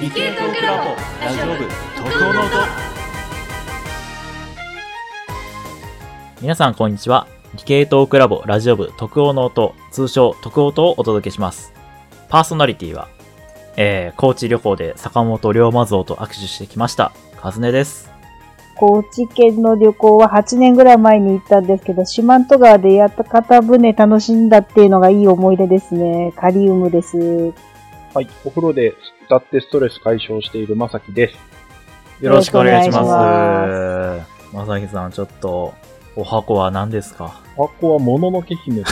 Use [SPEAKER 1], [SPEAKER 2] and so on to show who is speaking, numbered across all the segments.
[SPEAKER 1] 理系トークラボラジオ部特攻の音皆さんこんにちは理系トークラボラジオ部特攻の音通称特音をお届けしますパーソナリティはえー、高知旅行で坂本龍馬像と握手してきましたカズネです
[SPEAKER 2] 高知県の旅行は8年ぐらい前に行ったんですけど、四万十川でやった方船楽しんだっていうのがいい思い出ですね。カリウムです。
[SPEAKER 3] はい。お風呂で歌ってストレス解消しているまさきです。
[SPEAKER 1] よろしくお願いしますまさきさんちょっとお箱は何ですか？
[SPEAKER 3] 箱はもののけ姫と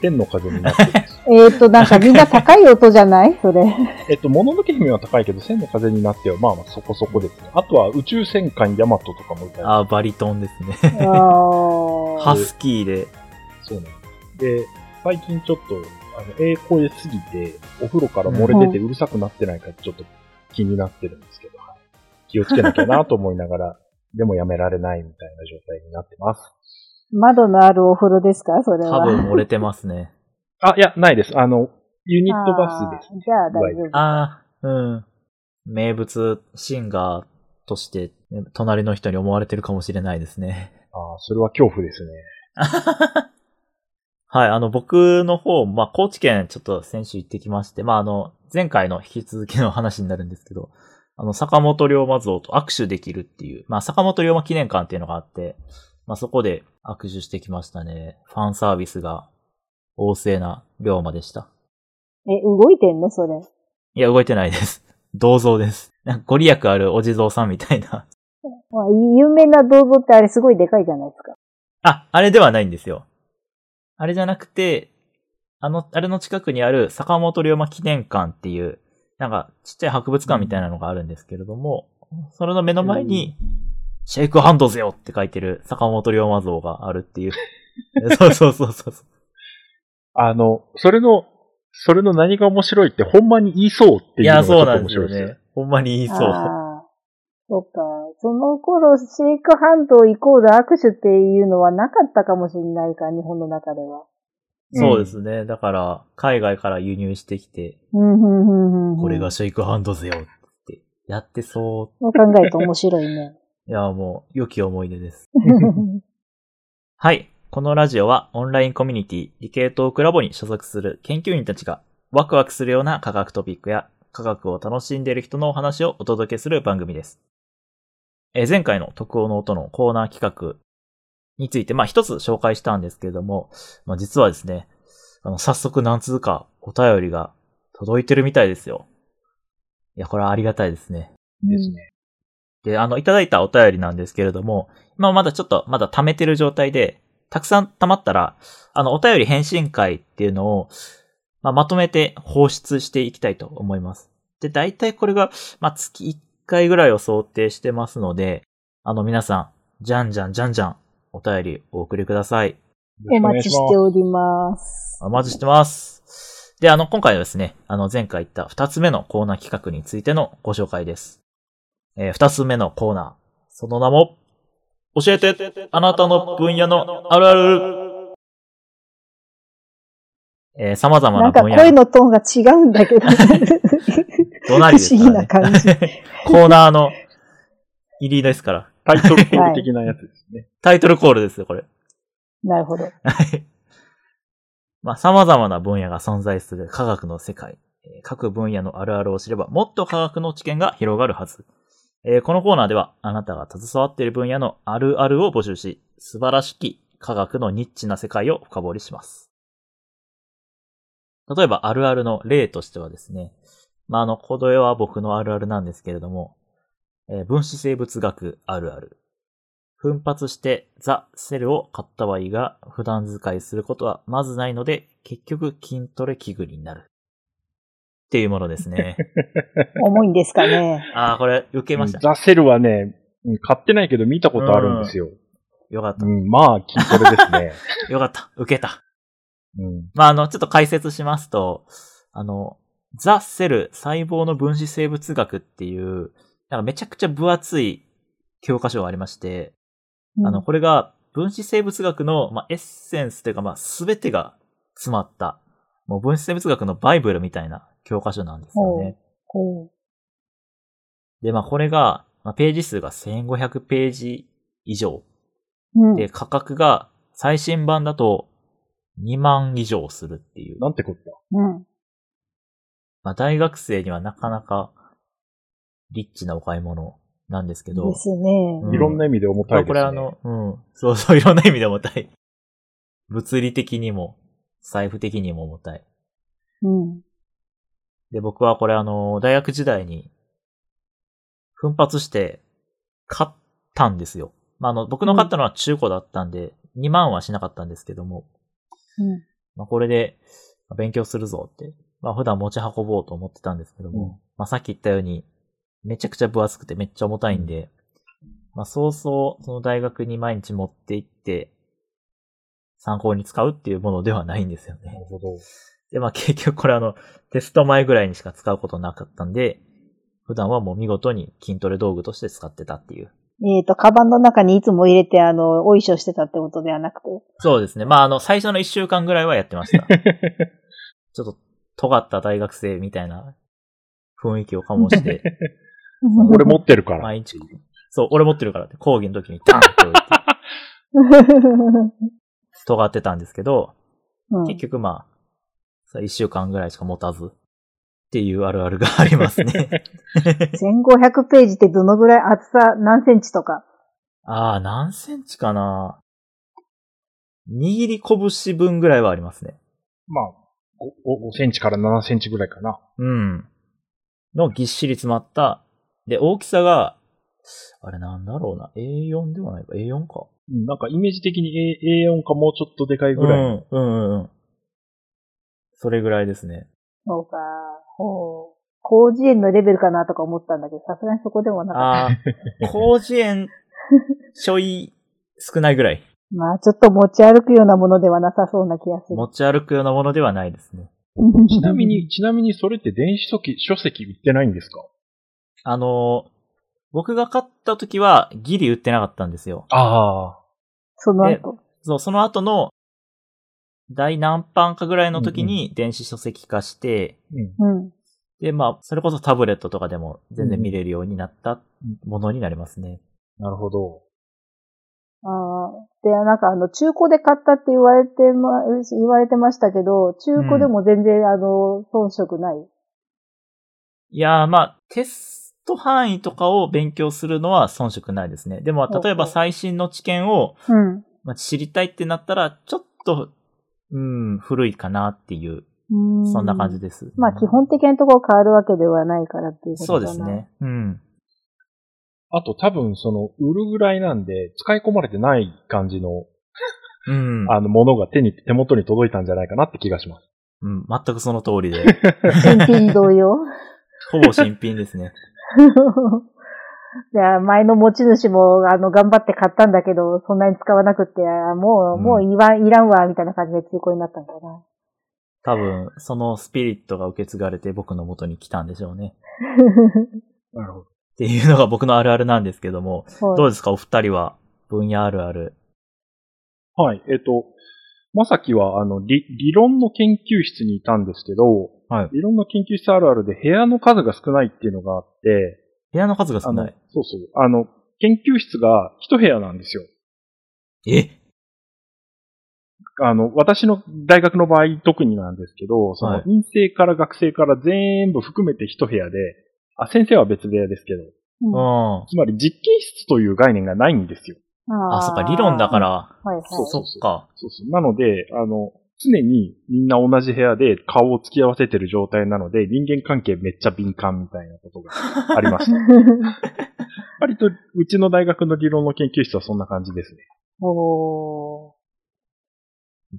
[SPEAKER 3] 天の風になってるんです。
[SPEAKER 2] えっ、ー、と、なんかみんな高い音じゃない？それ。
[SPEAKER 3] えっと、もののけ姫は高いけど、千の風になってはまあまあそこそこですね。あとは宇宙戦艦ヤマトとかもいたり。
[SPEAKER 1] あーバリトンですねハスキーで
[SPEAKER 3] そうなんです。で、最近ちょっと、あの、ええ声すぎて、お風呂から漏れ出てうるさくなってないかちょっと気になってるんですけど、はい気をつけなきゃなと思いながら、でもやめられないみたいな状態になってます。
[SPEAKER 2] 窓のあるお風呂ですか？それは。
[SPEAKER 1] 多分漏れてますね
[SPEAKER 3] あ、いや、ないです。あの、ユニットバスです
[SPEAKER 2] あ。ーじゃあ大丈夫。
[SPEAKER 1] ああ、うん。名物シンガーとして、ね隣の人に思われてるかもしれないですね。
[SPEAKER 3] ああ、それは恐怖ですね。
[SPEAKER 1] はい、あの、僕の方、まあ、高知県ちょっと先週行ってきまして、まあ、あの、前回の引き続きの話になるんですけど、あの、坂本龍馬像と握手できるっていう、まあ、坂本龍馬記念館っていうのがあって、まあ、そこで握手してきましたね。ファンサービスが旺盛な龍馬でした。
[SPEAKER 2] え、動いてんのそれ？
[SPEAKER 1] いや、動いてないです。銅像です。なんかご利益あるお地蔵さんみたいな。
[SPEAKER 2] まあ、有名な銅像ってあれすごいでかいじゃないですか。
[SPEAKER 1] あ、あれではないんですよ。あれじゃなくて、あの、あれの近くにある坂本龍馬記念館っていう、なんかちっちゃい博物館みたいなのがあるんですけれども、それの目の前に、シェイクハンドぜよって書いてる坂本龍馬像があるっていう。そうそうそうそう。
[SPEAKER 3] あの、それの、それの何が面白いって、ほんまに言いそうって
[SPEAKER 1] いや、
[SPEAKER 3] いうのがちょっと
[SPEAKER 1] そうなんですよ
[SPEAKER 3] 面白いですよ。
[SPEAKER 1] ね。ほんまに言いそう。
[SPEAKER 2] そっか。その頃、シェイクハンドイコール握手っていうのはなかったかもしれないか、日本の中では。
[SPEAKER 1] そうですね。だから、海外から輸入してきて。これがシェイクハンドぜよってやってそ
[SPEAKER 2] そう考えると面白いね。
[SPEAKER 1] う。いや、もう、良き思い出です。はい。このラジオはオンラインコミュニティ理系トークラボに所属する研究員たちがワクワクするような科学トピックや科学を楽しんでいる人のお話をお届けする番組です。えー前回の特応の音のコーナー企画について、まあ一つ紹介したんですけれども、まあ実はですね、あの、早速何通かお便りが届いてるみたいですよ。いや、これはありがたいですね。
[SPEAKER 3] ですね。
[SPEAKER 1] で、あの、いただいたお便りなんですけれども、今まだちょっと、まだ溜めてる状態で、たくさん溜まったら、あの、お便り返信会っていうのを、まあ、まとめて放出していきたいと思います。で、大体これが、まあ、月1回ぐらいを想定してますので、あの、皆さん、じゃんじゃんじゃんじゃん、お便りお送りください。
[SPEAKER 2] お待ちしております。
[SPEAKER 1] お待ちしてます。で、あの、今回はですね、あの、前回言った二つ目のコーナー企画についてのご紹介です。えー二つ目のコーナー。その名も、教えて、あなたの分野のあるある。えー様々
[SPEAKER 2] な
[SPEAKER 1] なん分野
[SPEAKER 2] か声のトーンが違うんだけど。
[SPEAKER 1] どなりです
[SPEAKER 2] 不思議。な感じ。
[SPEAKER 1] コーナーの入りですから。
[SPEAKER 3] タイトルコール的なやつですね。
[SPEAKER 1] タイトルコールですよ、これ。
[SPEAKER 2] なるほど。
[SPEAKER 1] はい。まあ、様々な分野が存在する科学の世界。えー各分野のあるあるを知れば、もっと科学の知見が広がるはず。えーこのコーナーでは、あなたが携わっている分野のあるあるを募集し、素晴らしき科学のニッチな世界を深掘りします。例えば、あるあるの例としてはですね、まあ、あの、これは僕のあるあるなんですけれども、えー分子生物学あるある。奮発してザ・セルを買ったはいいが、普段使いすることはまずないので、結局筋トレ器具になる。っていうものですね。
[SPEAKER 2] 重いんですかね。
[SPEAKER 1] ああ、これ、受けました。
[SPEAKER 3] ザ・セルはね、うん買ってないけど見たことあるんですよ。
[SPEAKER 1] よかった
[SPEAKER 3] う。ん、まあ、筋トレですね。
[SPEAKER 1] よかった。受けた。
[SPEAKER 3] うん。
[SPEAKER 1] まあ、あの、ちょっと解説しますと、あの、ザ・セル細胞の分子生物学っていう、なんかめちゃくちゃ分厚い教科書がありまして、あの、これが分子生物学の、まあ、エッセンスというか、まあ、すべてが詰まった、もう分子生物学のバイブルみたいな教科書なんですよね。
[SPEAKER 2] こ
[SPEAKER 1] で、まあこれが、まあ、ページ数が1500ページ以上。
[SPEAKER 2] うん。
[SPEAKER 1] で、価格が最新版だと2万以上するっていう。
[SPEAKER 3] なんてこった？
[SPEAKER 2] うん。
[SPEAKER 1] まあ大学生にはなかなかリッチなお買い物なんですけど。
[SPEAKER 2] ですね。
[SPEAKER 1] うん
[SPEAKER 3] いろんな意味で重たいですね。
[SPEAKER 1] これあの、うん。そうそう、いろんな意味で重たい。物理的にも、財布的にも重たい。
[SPEAKER 2] うん。
[SPEAKER 1] で、僕はこれあの、大学時代に、奮発して、買ったんですよ。まあ、あの、僕の買ったのは中古だったんで、2万はしなかったんですけども、
[SPEAKER 2] うん。
[SPEAKER 1] まあ、これで、まあ勉強するぞって、まあ、普段持ち運ぼうと思ってたんですけども、
[SPEAKER 3] うん
[SPEAKER 1] まあ、さっき言ったように、めちゃくちゃ分厚くてめっちゃ重たいんで、まあ、そうそう、その大学に毎日持って行って、参考に使うっていうものではないんですよね
[SPEAKER 3] な。るほど。
[SPEAKER 1] で、まあ結局これあの、テスト前ぐらいにしか使うことなかったんで、普段はもう見事に筋トレ道具として使ってたっていう。
[SPEAKER 2] えっ、と、カバンの中にいつも入れて、あの、お衣装してたってことではなくて。
[SPEAKER 1] そうですね。まああの、最初の一週間ぐらいはやってました。ちょっと尖った大学生みたいな雰囲気を醸して、
[SPEAKER 3] 俺持ってるから。
[SPEAKER 1] 毎日、そう、俺持ってるからって、講義の時にダンって置いて、尖ってたんですけど、
[SPEAKER 2] うん
[SPEAKER 1] 結局まあ、さ一週間ぐらいしか持たず、っていうあるあるがありますね。
[SPEAKER 2] 1500ページってどのぐらい厚さ何センチとか？
[SPEAKER 1] ああ、何センチかな？握り拳分ぐらいはありますね。
[SPEAKER 3] まあ、5, 5センチから7センチぐらいかな。
[SPEAKER 1] うん。のぎっしり詰まった。で、大きさが、あれなんだろうな。A4 ではないか。A4 か。
[SPEAKER 3] うん、なんかイメージ的に A- A4 かもうちょっとでかいぐらいの。
[SPEAKER 1] うん、うん、うんうん。それぐらいですね。
[SPEAKER 2] そうか。ほう。広辞苑のレベルかなとか思ったんだけど、さすがにそこでもなかっ
[SPEAKER 1] ああ、広辞苑、ちょい少ないぐらい。
[SPEAKER 2] た。まあ、ちょっと持ち歩くようなものではなさそうな気がする。
[SPEAKER 1] 持ち歩くようなものではないですね。
[SPEAKER 3] ちなみに、ちなみにそれって電子書籍書籍売ってないんですか？
[SPEAKER 1] あのー僕が買った時はギリ売ってなかったんですよ。
[SPEAKER 3] ああ。
[SPEAKER 2] その後。
[SPEAKER 1] そう、その後の、第何版かぐらいの時に電子書籍化して、
[SPEAKER 3] うん。
[SPEAKER 2] うん。
[SPEAKER 1] で、まあ、それこそタブレットとかでも全然見れるようになったものになりますね。
[SPEAKER 3] なるほど。
[SPEAKER 2] ああ。で、なんかあの、中古で買ったって言われてま、言われてましたけど、中古でも全然、あの、遜色ない。
[SPEAKER 1] いやー、まあ、テスト範囲とかを勉強するのは遜色ないですね。でも、例えば最新の知見を、
[SPEAKER 2] うん。
[SPEAKER 1] まあ、知りたいってなったら、ちょっと、うん、古いかなっていう、
[SPEAKER 2] う
[SPEAKER 1] そんな感じ
[SPEAKER 2] で。
[SPEAKER 1] です。
[SPEAKER 2] まあ、基本的なところ変わるわけではないからっていうこと
[SPEAKER 1] そうですね。うん。
[SPEAKER 3] あと多分その、売るぐらいなんで、使い込まれてない感じの、
[SPEAKER 1] うん。
[SPEAKER 3] あの、ものが手に、手元に届いたんじゃないかなって気がします。
[SPEAKER 1] うん、全くその通りで、
[SPEAKER 2] 新品同様。
[SPEAKER 1] ほぼ新品ですね。
[SPEAKER 2] いや、前の持ち主も、あの、頑張って買ったんだけど、そんなに使わなくって、あもう、
[SPEAKER 1] うん
[SPEAKER 2] もういわいらんわ、みたいな感じで中古になったんだな。
[SPEAKER 1] 多分、そのスピリットが受け継がれて僕の元に来たんでしょうね。
[SPEAKER 3] なるほど。
[SPEAKER 1] っていうのが僕のあるあるなんですけども、どうですか？お二人は分野あるある？
[SPEAKER 3] はい。えっ、と、まさきは、あの、理、理論の研究室にいたんですけど、
[SPEAKER 1] はい。
[SPEAKER 3] 理論の研究室あるあるで部屋の数が少ないっていうのがあって、
[SPEAKER 1] 部屋の数が少ない。、
[SPEAKER 3] そうそう。あの、研究室が一部屋なんですよ。
[SPEAKER 1] え？
[SPEAKER 3] あの、私の大学の場合特になんですけど、そ
[SPEAKER 1] はい
[SPEAKER 3] の、院生から学生から全部含めて一部屋で、あ、先生は別部屋ですけど、
[SPEAKER 2] うん
[SPEAKER 1] うん。
[SPEAKER 3] つまり実験室という概念がないんですよ。
[SPEAKER 1] あ、そっか、理論だか。ら。
[SPEAKER 2] はいはい。
[SPEAKER 3] そう
[SPEAKER 1] そっか。
[SPEAKER 3] そうそう。なので、あの、常にみんな同じ部屋で顔を突き合わせてる状態なので、人間関係めっちゃ敏感みたいなことがありました。割と、うちの大学の理論の研究室はそんな感じですね。
[SPEAKER 2] おー。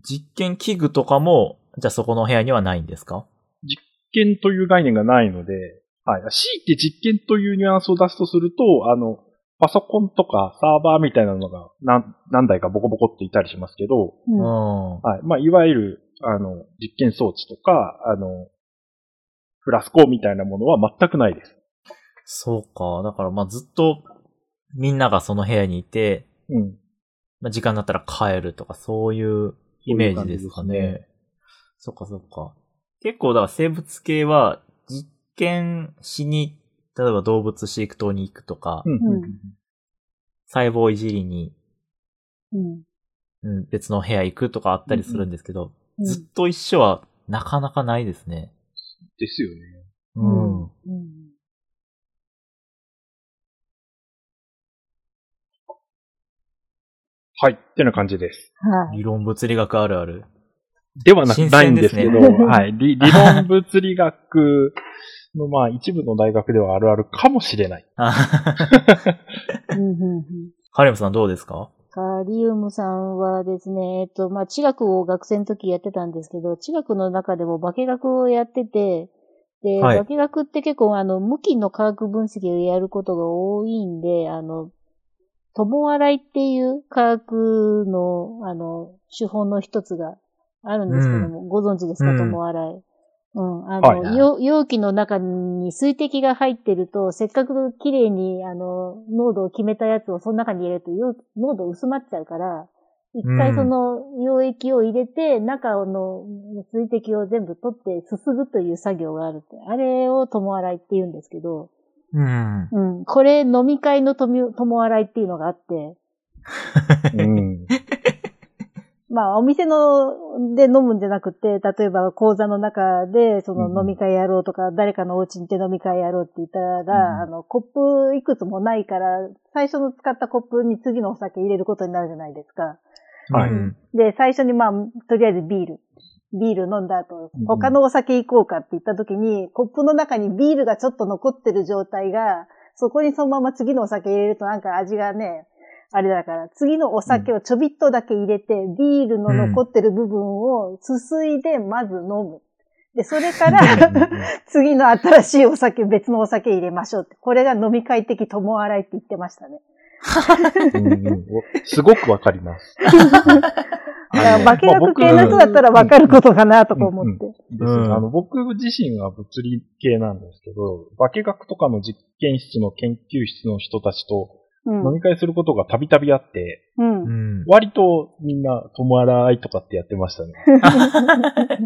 [SPEAKER 1] 実験器具とかも、じゃあそこの部屋にはないんですか？
[SPEAKER 3] 実験という概念がないので、はい。強いて実験というニュアンスを出すとすると、あの、パソコンとかサーバーみたいなのが何何台かボコボコっていたりしますけど、
[SPEAKER 2] う。
[SPEAKER 1] うんん。
[SPEAKER 3] はい。まあ、いわゆる、あの、実験装置とか、あの、フラスコみたいなものは全くないです。
[SPEAKER 1] そうか。だからまあずっとみんながその部屋にいて、
[SPEAKER 3] うん。
[SPEAKER 1] まあ、時間になったら帰るとかそういうイメージですか
[SPEAKER 3] そういう
[SPEAKER 1] ね。そっかそっか。結構だから生物系は実験しに例えば動物飼育棟に行くとか、
[SPEAKER 3] うんうん
[SPEAKER 1] 細胞いじりに、
[SPEAKER 2] うん。
[SPEAKER 1] うん、別の部屋行くとかあったりするんですけど、
[SPEAKER 2] うん
[SPEAKER 1] ずっと一緒はなかなかないですね。
[SPEAKER 3] ですよね。
[SPEAKER 1] うん。
[SPEAKER 2] うん。
[SPEAKER 3] はい。ってな感じです。
[SPEAKER 2] はい。
[SPEAKER 1] 理論物理学あるある。
[SPEAKER 3] ではなないんですけど、はい。理理論物理学の、まあ、一部の大学ではあるあるかもしれない。
[SPEAKER 1] あ
[SPEAKER 2] うんうんうん。
[SPEAKER 1] カリムさんどうですか？
[SPEAKER 2] カリウムさんはですね、えっと、まあ、地学を学生の時やってたんですけど、地学の中でも化学をやってて、で、
[SPEAKER 1] はい。
[SPEAKER 2] 化学って結構あの、無菌の化学分析をやることが多いんで、あの、友洗いっていう化学の、あの、手法の一つがあるんですけども、ご存知ですか、
[SPEAKER 1] うん
[SPEAKER 2] 友洗い。うん。あの、容容器の中に水滴が入ってると、せっかく綺麗に、あの、濃度を決めたやつをその中に入れると、容濃度薄まっちゃうから、一回その溶液を入れて、中の水滴を全部取ってすすぐという作業があるって。あれを友洗いって言うんですけど、
[SPEAKER 1] うん。
[SPEAKER 2] うん。これ飲み会の友友洗いっていうのがあって、
[SPEAKER 3] うん。
[SPEAKER 2] まあ、お店ので飲むんじゃなくて、例えば講座の中で、その飲み会やろうとか、誰かのお家に行って飲み会やろうって言ったら、
[SPEAKER 3] うん
[SPEAKER 2] あの、コップいくつもないから、最初の使ったコップに次のお酒入れることになるじゃないですか。
[SPEAKER 3] はい。
[SPEAKER 1] うん。
[SPEAKER 2] で、最初にまあ、とりあえずビール。ビール飲んだ後
[SPEAKER 3] うん、
[SPEAKER 2] 他のお酒行こうかって言った時に、コップの中にビールがちょっと残ってる状態が、そこにそのまま次のお酒入れるとなんか味がね、あれだから、次のお酒をちょびっとだけ入れて、ビールの残ってる部分をすすいでまず飲む。で、それから、次の新しいお酒、別のお酒入れましょうって。これが飲み会的友洗いって言ってましたね。
[SPEAKER 3] すごくわかります。
[SPEAKER 2] 化学系の人だったらわかることかなとか思って。
[SPEAKER 3] 僕自身は物理系なんですけど、化学とかの実験室の研究室の人たちと
[SPEAKER 2] うん
[SPEAKER 3] 飲み会することがたびたびあって、
[SPEAKER 2] うん
[SPEAKER 1] う。ん。
[SPEAKER 3] 割とみんな友洗いとかってやってましたね。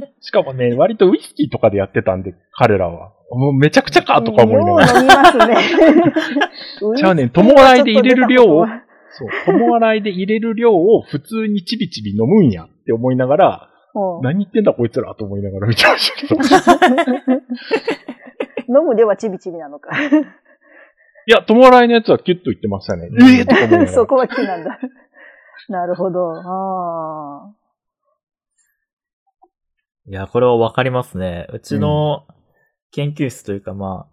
[SPEAKER 3] しかもね、割とウイスキーとかでやってたんで、彼らは。もうめちゃくちゃかとか思いながら。
[SPEAKER 2] 飲みますね。
[SPEAKER 3] じゃあね友洗いで入れる量をそう。友洗いで入れる量を普通にちびちび飲むんやって思いながら、
[SPEAKER 2] と
[SPEAKER 3] 何言ってんだこいつらと思いながら見てましたけど。
[SPEAKER 2] う ん 飲む量はちびちびなのか。
[SPEAKER 3] いや、友洗いのやつはキュッと言ってましたね。
[SPEAKER 1] うん
[SPEAKER 3] ええと。
[SPEAKER 2] そこは木なんだ。なるほど。ああ。
[SPEAKER 1] いや、これはわかりますね。うちの研究室というか、ま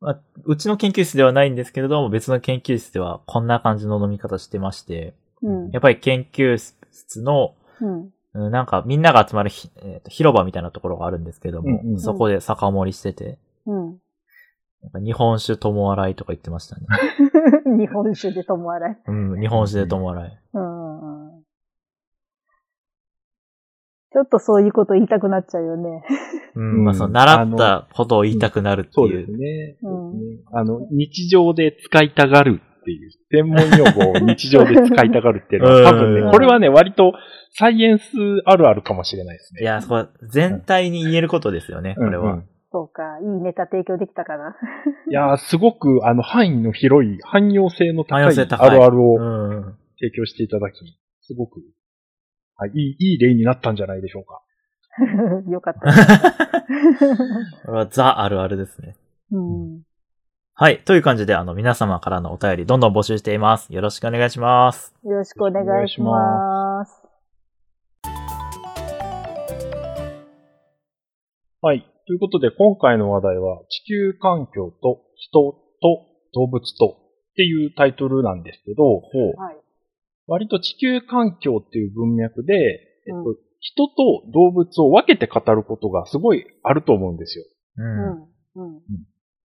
[SPEAKER 1] あ、まあ、うちの研究室ではないんですけれども、別の研究室ではこんな感じの飲み方してまして、
[SPEAKER 2] うん。
[SPEAKER 1] やっぱり研究室の、
[SPEAKER 2] うん。
[SPEAKER 1] うんなんかみんなが集まるひ、えーと広場みたいなところがあるんですけども、
[SPEAKER 3] うんうん
[SPEAKER 1] そこで酒盛りしてて、
[SPEAKER 2] うん。
[SPEAKER 1] なんか日本酒友洗いとか言ってましたね。
[SPEAKER 2] 日本酒で友洗い。
[SPEAKER 1] うん、日本酒で友洗い。
[SPEAKER 2] うんうん。ちょっとそういうこと言いたくなっちゃうよね。
[SPEAKER 1] うん、
[SPEAKER 3] うん
[SPEAKER 1] まあその習ったことを言いたくなるっていう。
[SPEAKER 3] ですね。
[SPEAKER 2] うん
[SPEAKER 3] そうですねあの、日常で使いたがるっていう、専門用語を日常で使いたがるっていうのは、多分
[SPEAKER 1] うん
[SPEAKER 3] ね、これはね、割とサイエンスあるあるかもしれないですね。
[SPEAKER 1] いや、そこは全体に言えることですよね、これは。
[SPEAKER 2] そうか。いいネタ提供できたかな。
[SPEAKER 3] いやー、すごく、あの、範囲の広い、汎用性の高いあるあるを
[SPEAKER 1] うん。
[SPEAKER 3] 提供していただき、すごく、はい、いい、いい例になったんじゃないでしょうか。
[SPEAKER 2] よかった。
[SPEAKER 1] これはザあるあるですね。
[SPEAKER 2] うん。
[SPEAKER 1] はい。という感じで、あの、皆様からのお便り、どんどん募集しています。よろしくお願いします。
[SPEAKER 2] よろしくお願いします。
[SPEAKER 3] はい。ということで、今回の話題は、地球環境と人と動物とっていうタイトルなんですけど、
[SPEAKER 2] はい。
[SPEAKER 3] 割と地球環境っていう文脈で、えっ
[SPEAKER 2] う
[SPEAKER 3] と、人と動物を分けて語ることがすごいあると思うんですよ。
[SPEAKER 1] う。
[SPEAKER 2] うんん。うん。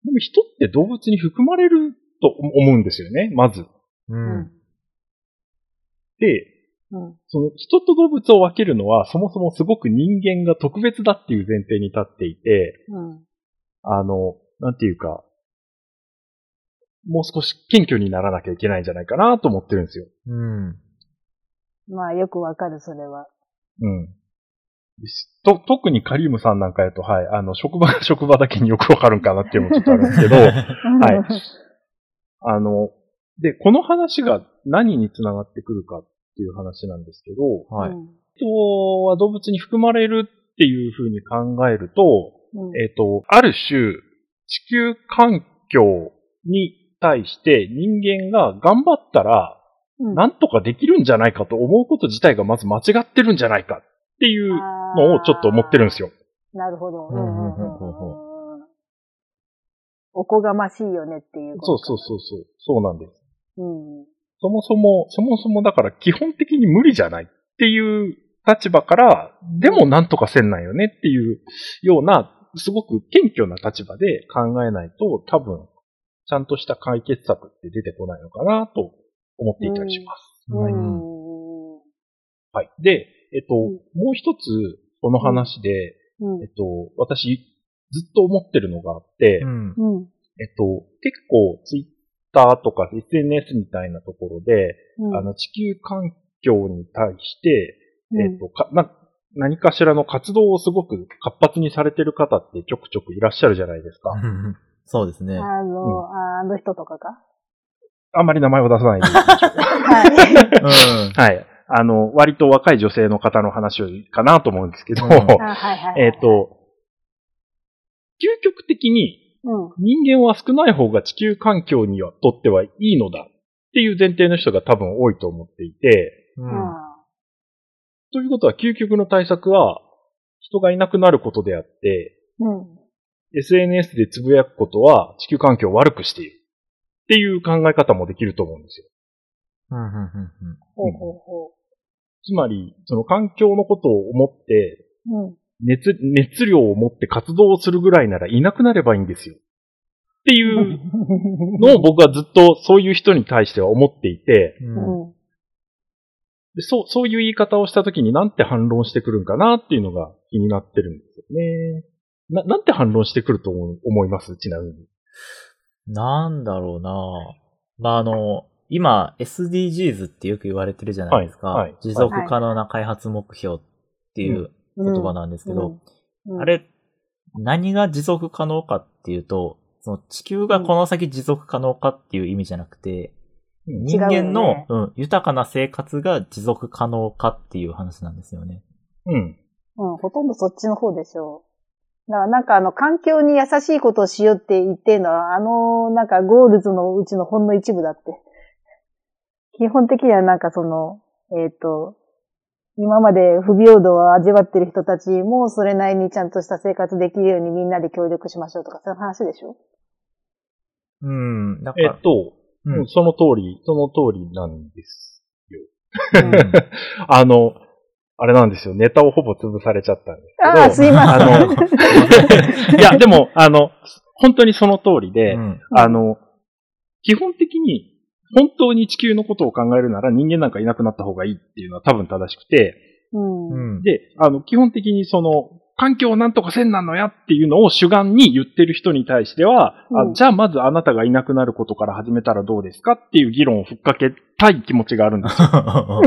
[SPEAKER 3] でも人って動物に含まれると思うんですよね、まず。
[SPEAKER 1] う。
[SPEAKER 2] うん
[SPEAKER 3] で、
[SPEAKER 2] うん。
[SPEAKER 3] その人と動物を分けるのは、そもそもすごく人間が特別だっていう前提に立っていて、
[SPEAKER 2] うん。
[SPEAKER 3] あの、なんていうか、もう少し謙虚にならなきゃいけないんじゃないかなと思ってるんですよ。
[SPEAKER 1] うん。
[SPEAKER 2] まあ、よくわかる、それは。
[SPEAKER 3] うん。と、特にカリウムさんなんかやと、はい、あの、職場が 職場だけによくわかるんかなっていうのもちょっとあるんですけど、はい。あの、で、この話が何につながってくるかっていう話なんですけど、
[SPEAKER 1] はい。
[SPEAKER 3] 人は動物に含まれるっていうふうに考えると、
[SPEAKER 2] うん
[SPEAKER 3] えっ、と、ある種、地球環境に対して人間が頑張ったら、
[SPEAKER 2] うん
[SPEAKER 3] なんとかできるんじゃないかと思うこと自体がまず間違ってるんじゃないかっていうのをちょっと思ってるんですよ。
[SPEAKER 2] なるほど。
[SPEAKER 1] うんうんうんうん
[SPEAKER 2] うんおこがましいよねっていう
[SPEAKER 3] そう
[SPEAKER 2] こと
[SPEAKER 3] そうそうそう。そうなんです。
[SPEAKER 2] う。うん。
[SPEAKER 3] そもそも、そもそもだから基本的に無理じゃないっていう立場から、でもなんとかせんないよねっていうような、すごく謙虚な立場で考えないと、多分、ちゃんとした解決策って出てこないのかなと思っていたりします。
[SPEAKER 2] う
[SPEAKER 3] はい
[SPEAKER 2] ん。
[SPEAKER 3] はい。で、えっと、
[SPEAKER 2] うん
[SPEAKER 3] もう一つ、この話で、
[SPEAKER 2] うん
[SPEAKER 3] えっと、私、ずっと思ってるのがあって。えっと、結構、ツイッターとか SNS みたいなところで、
[SPEAKER 2] うん
[SPEAKER 3] あの、地球環境に対して、
[SPEAKER 2] うん
[SPEAKER 3] えっと、か、な、何かしらの活動をすごく活発にされてる方ってちょくちょくいらっしゃるじゃないですか。
[SPEAKER 1] そうですね。
[SPEAKER 2] あの、ああの人とかか？
[SPEAKER 3] あんまり名前を出さないでいきましょう。
[SPEAKER 2] はい。
[SPEAKER 3] あの、割と若い女性の方の話をかなと思うんですけど、
[SPEAKER 1] うん
[SPEAKER 2] あはいはい。
[SPEAKER 3] えっ、、と、究極的に
[SPEAKER 2] うん。
[SPEAKER 3] 人間は少ない方が地球環境にはとってはいいのだっていう前提の人が多分多いと思っていて、
[SPEAKER 1] う。
[SPEAKER 2] うんん。
[SPEAKER 3] ということは究極の対策は人がいなくなることであって、
[SPEAKER 2] うん。
[SPEAKER 3] SNS でつぶやくことは地球環境を悪くしているっていう考え方もできると思うんですよ。つまり、その環境のことを思って、
[SPEAKER 2] う。うん。
[SPEAKER 3] 熱、熱量を持って活動をするぐらいならいなくなればいいんですよ。っていうのを僕はずっとそういう人に対しては思っていて、
[SPEAKER 1] うん。
[SPEAKER 2] うん。
[SPEAKER 3] でそう、そういう言い方をしたときになんて反論してくるんかなっていうのが気になってるんですよね。な、なんて反論してくると思います？ちなみに。
[SPEAKER 1] なんだろうなまあ、あの、今、SDGs ってよく言われてるじゃないですか。
[SPEAKER 3] はいはい
[SPEAKER 1] 持続可能な開発目標っていう言葉なんですけど、
[SPEAKER 2] うん、
[SPEAKER 1] あれ、何が持続可能かっていうと、その地球がこの先持続可能かっていう意味じゃなくて、
[SPEAKER 3] うん
[SPEAKER 1] 人間の、
[SPEAKER 2] ね
[SPEAKER 1] うん、豊かな生活が持続可能かっていう話なんですよね。
[SPEAKER 3] うん。
[SPEAKER 2] うん、ほとんどそっちの方でしょう。だからなんかあの、環境に優しいことをしようって言ってるのは、あの、なんかゴールズのうちのほんの一部だって。基本的にはなんかその、えっ、と、今まで不平等を味わってる人たちもそれなりにちゃんとした生活できるようにみんなで協力しましょうとか、そういう話でしょ？
[SPEAKER 1] うん、だから、
[SPEAKER 3] えっと、
[SPEAKER 1] う
[SPEAKER 3] うんん、その通り、その通りなんですよ。
[SPEAKER 1] うん
[SPEAKER 3] あの、あれなんですよ。ネタをほぼ潰されちゃったんですけど。
[SPEAKER 2] ああ、すいません。
[SPEAKER 3] あの いや、でも、あの、本当にその通りで、
[SPEAKER 1] うん
[SPEAKER 3] あの、基本的に、本当に地球のことを考えるなら人間なんかいなくなった方がいいっていうのは多分正しくて、
[SPEAKER 2] うん。
[SPEAKER 1] うん。
[SPEAKER 3] で、あの、基本的にその、環境をなんとかせんなんのやっていうのを主眼に言ってる人に対しては、
[SPEAKER 2] うん
[SPEAKER 3] あじゃあまずあなたがいなくなることから始めたらどうですかっていう議論をふっかけたい気持ちがあるんですよ。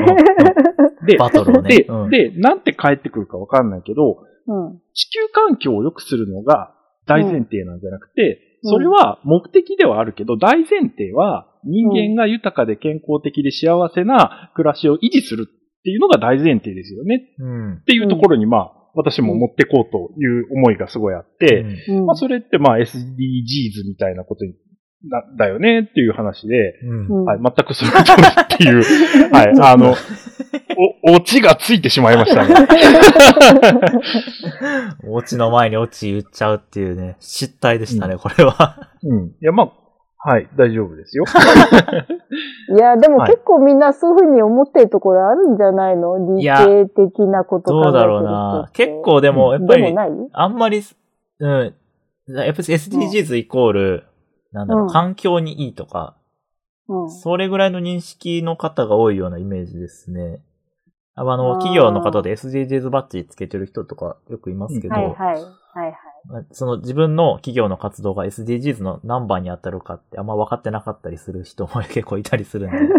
[SPEAKER 3] で、
[SPEAKER 1] バトルをね。
[SPEAKER 3] で、
[SPEAKER 1] うん
[SPEAKER 3] で、なんて返ってくるかわかんないけど、
[SPEAKER 2] うん。
[SPEAKER 3] 地球環境を良くするのが大前提なんじゃなくて、
[SPEAKER 2] うん
[SPEAKER 3] それは目的ではあるけど、大前提は人間が豊かで健康的で幸せな暮らしを維持するっていうのが大前提ですよね
[SPEAKER 1] うん。
[SPEAKER 3] っていうところに、まあ、私も持ってこうという思いがすごいあって、
[SPEAKER 2] うん。
[SPEAKER 3] まあ、それってまあ SDGs みたいなことにな、だよねっていう話で、
[SPEAKER 1] うん
[SPEAKER 2] うん
[SPEAKER 3] はい、全くその通りっていう、はい、あの、お、オチがついてしまいましたね。
[SPEAKER 1] オチの前にオチ言っちゃうっていうね、失態でしたね、これは。
[SPEAKER 3] うん。いや、まあ、はい、大丈夫ですよ。
[SPEAKER 2] いや、でも
[SPEAKER 3] はい
[SPEAKER 2] 結構みんなそういうふうに思ってるところあるんじゃないの？理系的なこと
[SPEAKER 1] どうだろうな。結構でも、やっぱり、あんまり、うん。やっぱり SDGs イコール、なんだろう、
[SPEAKER 2] うん
[SPEAKER 1] 環境にいいとか、
[SPEAKER 2] うん。
[SPEAKER 1] それぐらいの認識の方が多いようなイメージですね。あの、
[SPEAKER 2] ー
[SPEAKER 1] 企業の方で SDGs バッジつけてる人とかよくいますけど、
[SPEAKER 2] はいはい。はいはい。
[SPEAKER 1] まあその自分の企業の活動が SDGs の何番に当たるかってあんま分かってなかったりする人も結構いたりするんで。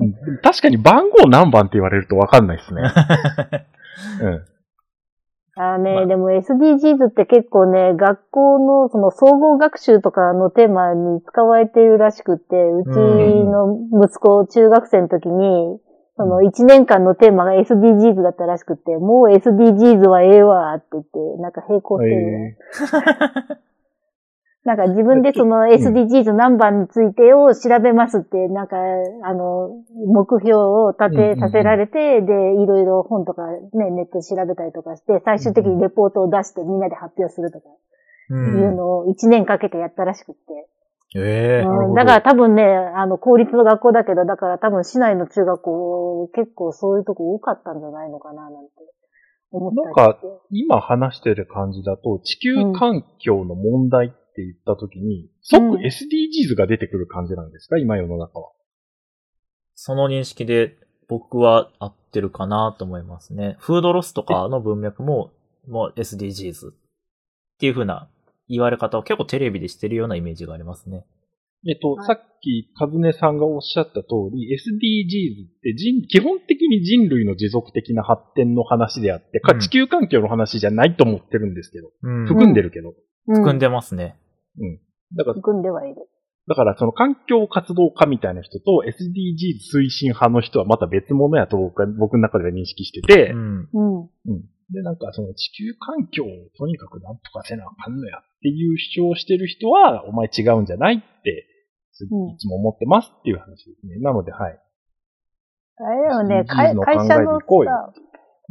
[SPEAKER 3] うん確かに番号何番って言われるとわかんないですね。うん。
[SPEAKER 2] あのね、
[SPEAKER 1] まあ。
[SPEAKER 2] でも SDGs って結構ね、学校のその総合学習とかのテーマに使われているらしくって、うちの息子中学生の時に、その1年間のテーマが SDGs だったらしくって、もう SDGs はええわって言って、なんか並行してるね。なんか自分でその SDGs 何番についてを調べますって、なんか、あの、目標を立てさせられて、で、いろいろ本とかね、ネットで調べたりとかして、最終的にレポートを出してみんなで発表するとか、
[SPEAKER 1] う。
[SPEAKER 2] いうんのを1年かけてやったらしくって。
[SPEAKER 1] ええ
[SPEAKER 2] だから多分ね、あの、公立の学校だけど、だから多分市内の中学校、結構そういうとこ多かったんじゃないのかな、なんて
[SPEAKER 3] なんか。今話してる感じだと、地球環境の問題って言ったときに、即
[SPEAKER 2] うん
[SPEAKER 3] SDGs が出てくる感じなんですか？今世の中は。
[SPEAKER 1] その認識で僕は合ってるかなと思いますね。フードロスとかの文脈も、もう SDGs っていう風な言われ方を結構テレビでしてるようなイメージがありますね。
[SPEAKER 3] えっと、
[SPEAKER 2] はい
[SPEAKER 3] さっき、かずねさんがおっしゃった通り、SDGs って人、基本的に人類の持続的な発展の話であって、か
[SPEAKER 1] うん
[SPEAKER 3] 地球環境の話じゃないと思ってるんですけど、
[SPEAKER 1] うん
[SPEAKER 3] 含んでるけど。
[SPEAKER 1] 含ん
[SPEAKER 2] で。
[SPEAKER 1] でますね。
[SPEAKER 3] だから、
[SPEAKER 2] 含んではいる。
[SPEAKER 3] だからその環境活動家みたいな人と SDGs 推進派の人はまた別物やと僕は僕の中では認識してて、
[SPEAKER 1] うん。
[SPEAKER 2] うん。
[SPEAKER 3] で、なんかその地球環境をとにかくなんとかせなあかんのやっていう主張をしてる人は、お前違うんじゃないって、いつも思ってますっていう話ですね。なので、はい。
[SPEAKER 2] あれだよね、会
[SPEAKER 3] の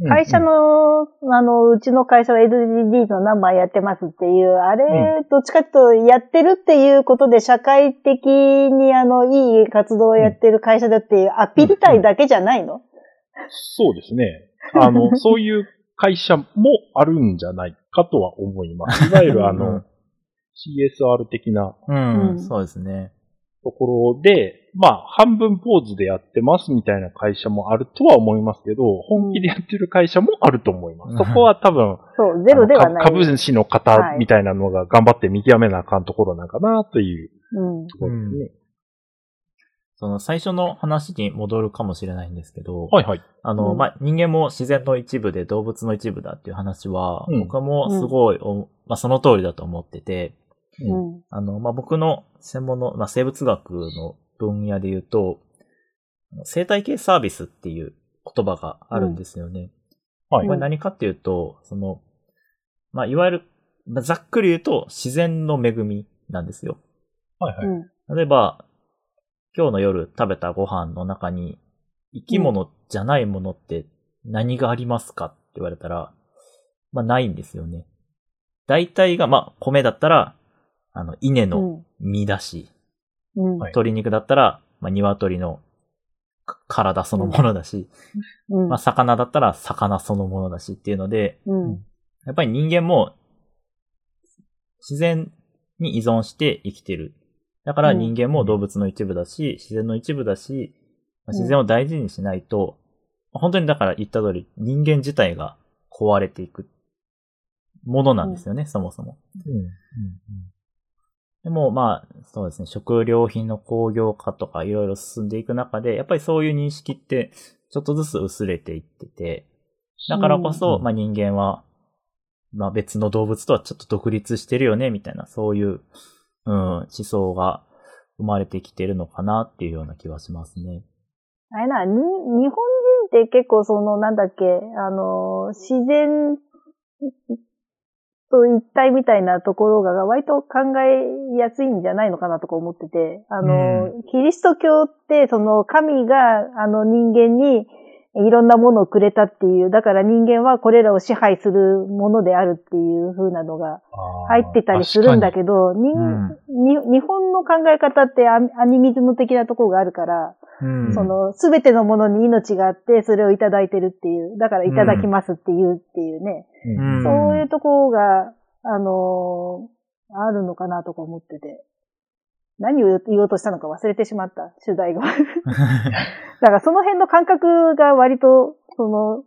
[SPEAKER 2] 会社の
[SPEAKER 3] うよ
[SPEAKER 2] さ、会社
[SPEAKER 3] うん、
[SPEAKER 2] の、あの、うちの会社は SDGs の何枚やってますっていう、あれ、
[SPEAKER 3] う
[SPEAKER 2] どっちかっていうと、やってるっていうことで社会的にあの、いい活動をやってる会社だっていうアピりたいだけじゃないの、
[SPEAKER 3] そうですね。あの、そういう会社もあるんじゃないかとは思います。いわゆるあ
[SPEAKER 1] うん
[SPEAKER 3] の、CSR 的な
[SPEAKER 1] うん、
[SPEAKER 2] うん
[SPEAKER 1] そうですね。
[SPEAKER 3] ところで、まあ、半分ポーズでやってますみたいな会社もあるとは思いますけど、本気でやってる会社もあると思います。
[SPEAKER 1] うん
[SPEAKER 3] そこは多分、
[SPEAKER 2] そう、ゼロではない。
[SPEAKER 3] 株主の方みたいなのが頑張って見極めなあかんところなんかなという
[SPEAKER 2] うん。
[SPEAKER 3] ところですね。
[SPEAKER 1] その最初の話に戻るかもしれないんですけど、
[SPEAKER 3] はいはい。
[SPEAKER 1] あの、
[SPEAKER 2] うん
[SPEAKER 1] まあ、人間も自然の一部で動物の一部だっていう話は、
[SPEAKER 3] うん
[SPEAKER 1] 僕もすごいお、まあ、その通りだと思ってて、
[SPEAKER 2] うん。
[SPEAKER 1] あの、まあ、僕の専門の、まあ、生物学の分野で言うと、生態系サービスっていう言葉があるんですよね。
[SPEAKER 3] はい
[SPEAKER 1] これ何かっていうと、その、まあ、いわゆる、まあざっくり言うと自然の恵みなんですよ。
[SPEAKER 3] はいはい。
[SPEAKER 2] うん。
[SPEAKER 1] 例えば、今日の夜食べたご飯の中に生き物じゃないものって何がありますかって言われたら、まあないんですよね。大体が、まあ米だったら、あの、稲の
[SPEAKER 2] うん。
[SPEAKER 1] 実だし、
[SPEAKER 2] うん。
[SPEAKER 3] はい
[SPEAKER 1] 鶏肉だったら、まあ鶏のか体そのものだし、
[SPEAKER 2] うん。
[SPEAKER 1] まあ魚だったら魚そのものだしっていうので、
[SPEAKER 2] うん。
[SPEAKER 1] やっぱり人間も自然に依存して生きてる。だから
[SPEAKER 2] うん
[SPEAKER 1] 人間も動物の一部だし、自然の一部だし、まあ自然を大事にしないと、まあ本当にだから言った通り人間自体が壊れていくものなんですよね、そもそも。
[SPEAKER 3] うん
[SPEAKER 1] でもまあ、そうですね、食料品の工業化とかいろいろ進んでいく中で、やっぱりそういう認識ってちょっとずつ薄れていってて、だからこそ、
[SPEAKER 3] うん
[SPEAKER 1] まあ人間は、まあ別の動物とはちょっと独立してるよね、みたいな、そういう、うん、思想が生まれてきてるのかなっていうような気はしますね。
[SPEAKER 2] あれな、に、日本人って結構その、なんだっけ、あの、自然と一体みたいなところが割と考えやすいんじゃないのかなとか思ってて、あの、キリスト教ってその神があの人間にいろんなものをくれたっていう、だから人間はこれらを支配するものであるっていう風なのが入ってたりするんだけど、人
[SPEAKER 1] うん。
[SPEAKER 2] に日本の考え方ってアアニミズム的なところがあるから、
[SPEAKER 1] うん。
[SPEAKER 2] その、すべてのものに命があって、それをいただいてるっていう、だからいただきますっていうっていうね、
[SPEAKER 3] うん
[SPEAKER 1] うん
[SPEAKER 2] そういうところが、あのーあるのかなとか思ってて。何を言おうとしたのか忘れてしまった、取材後。だからその辺の感覚が割と、その、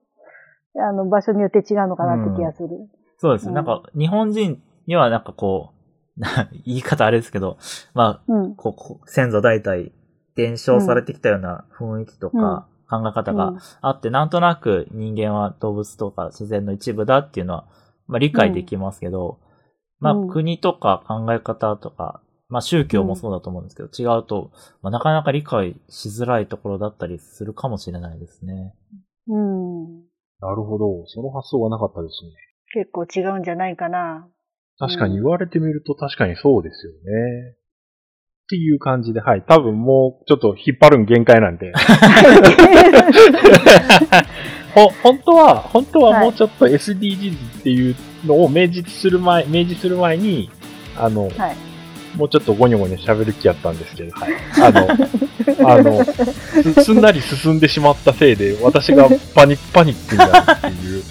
[SPEAKER 2] あの、場所によって違うのかなって気がする。
[SPEAKER 1] そうです。
[SPEAKER 2] うん
[SPEAKER 1] なんか、日本人にはなんかこう、言い方あれですけど、まあ、
[SPEAKER 2] うん。
[SPEAKER 1] こうこう、先祖代々伝承されてきたような雰囲気とか、考え方
[SPEAKER 2] うん
[SPEAKER 1] があって、なんとなく人間は動物とか自然の一部だっていうのは、まあ理解できますけど、ま
[SPEAKER 2] うん
[SPEAKER 1] あ国とか考え方とか、まあ宗教もそうだと思うんですけど、違うと、まあなかなか理解しづらいところだったりするかもしれないですね。
[SPEAKER 2] うん。
[SPEAKER 3] なるほど。その発想はなかったですね。
[SPEAKER 2] 結構違うんじゃないかな。
[SPEAKER 3] 確かに言われてみると確かにそうですよね。っていう感じで、はい。多分もうちょっと引っ張るん限界なんで。ほ、本当は、本当はもうちょっと SDGs っていうのを明示する前、明示する前に、あの、
[SPEAKER 2] はい。
[SPEAKER 3] もうちょっとゴニョゴニョ喋る気やったんですけど、はい。あの、あの、す すんなり進んでしまったせいで、私がパニック、パニックになるっていう。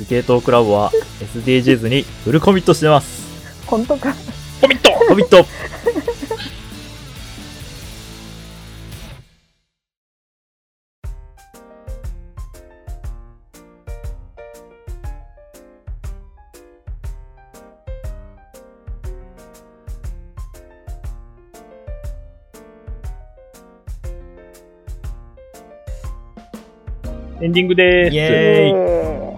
[SPEAKER 1] 理系統クラブは SDGs にフルコミットしてます。
[SPEAKER 2] 本当か。
[SPEAKER 3] コミット
[SPEAKER 1] コミット
[SPEAKER 3] ディングでーす。
[SPEAKER 1] イエーイ
[SPEAKER 2] え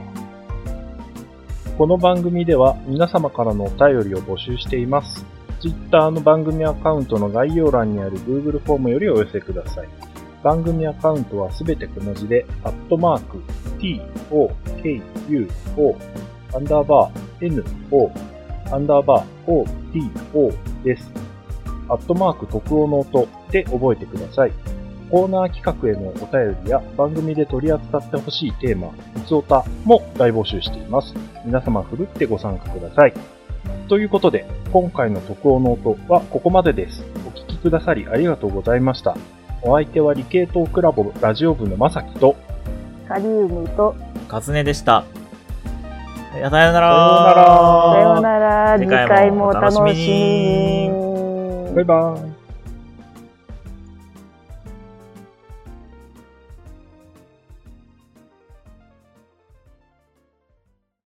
[SPEAKER 3] この番組では皆様からのお便りを募集しています。Twitter の番組アカウントの概要欄にある Google フォームよりお寄せください。番組アカウントはすべて小文字で、アットマーク、t, o, k, u, o, アンダーバー、n, o, アンダーバー、o, t, o です。アットマーク特応の音で覚えてください。コーナー企画へのお便りや番組で取り扱ってほしいテーマ、いつおたも大募集しています。皆様ふるってご参加ください。ということで、今回の特応の音はここまでです。お聞きくださりありがとうございました。お相手は理系トークラボラジオ部のまさきと、
[SPEAKER 2] ー、カリウムと、
[SPEAKER 1] カズネでした。さよなら
[SPEAKER 3] さようなら
[SPEAKER 2] さようなら、次
[SPEAKER 1] 次回も
[SPEAKER 2] お楽しみに。
[SPEAKER 3] バイバイ。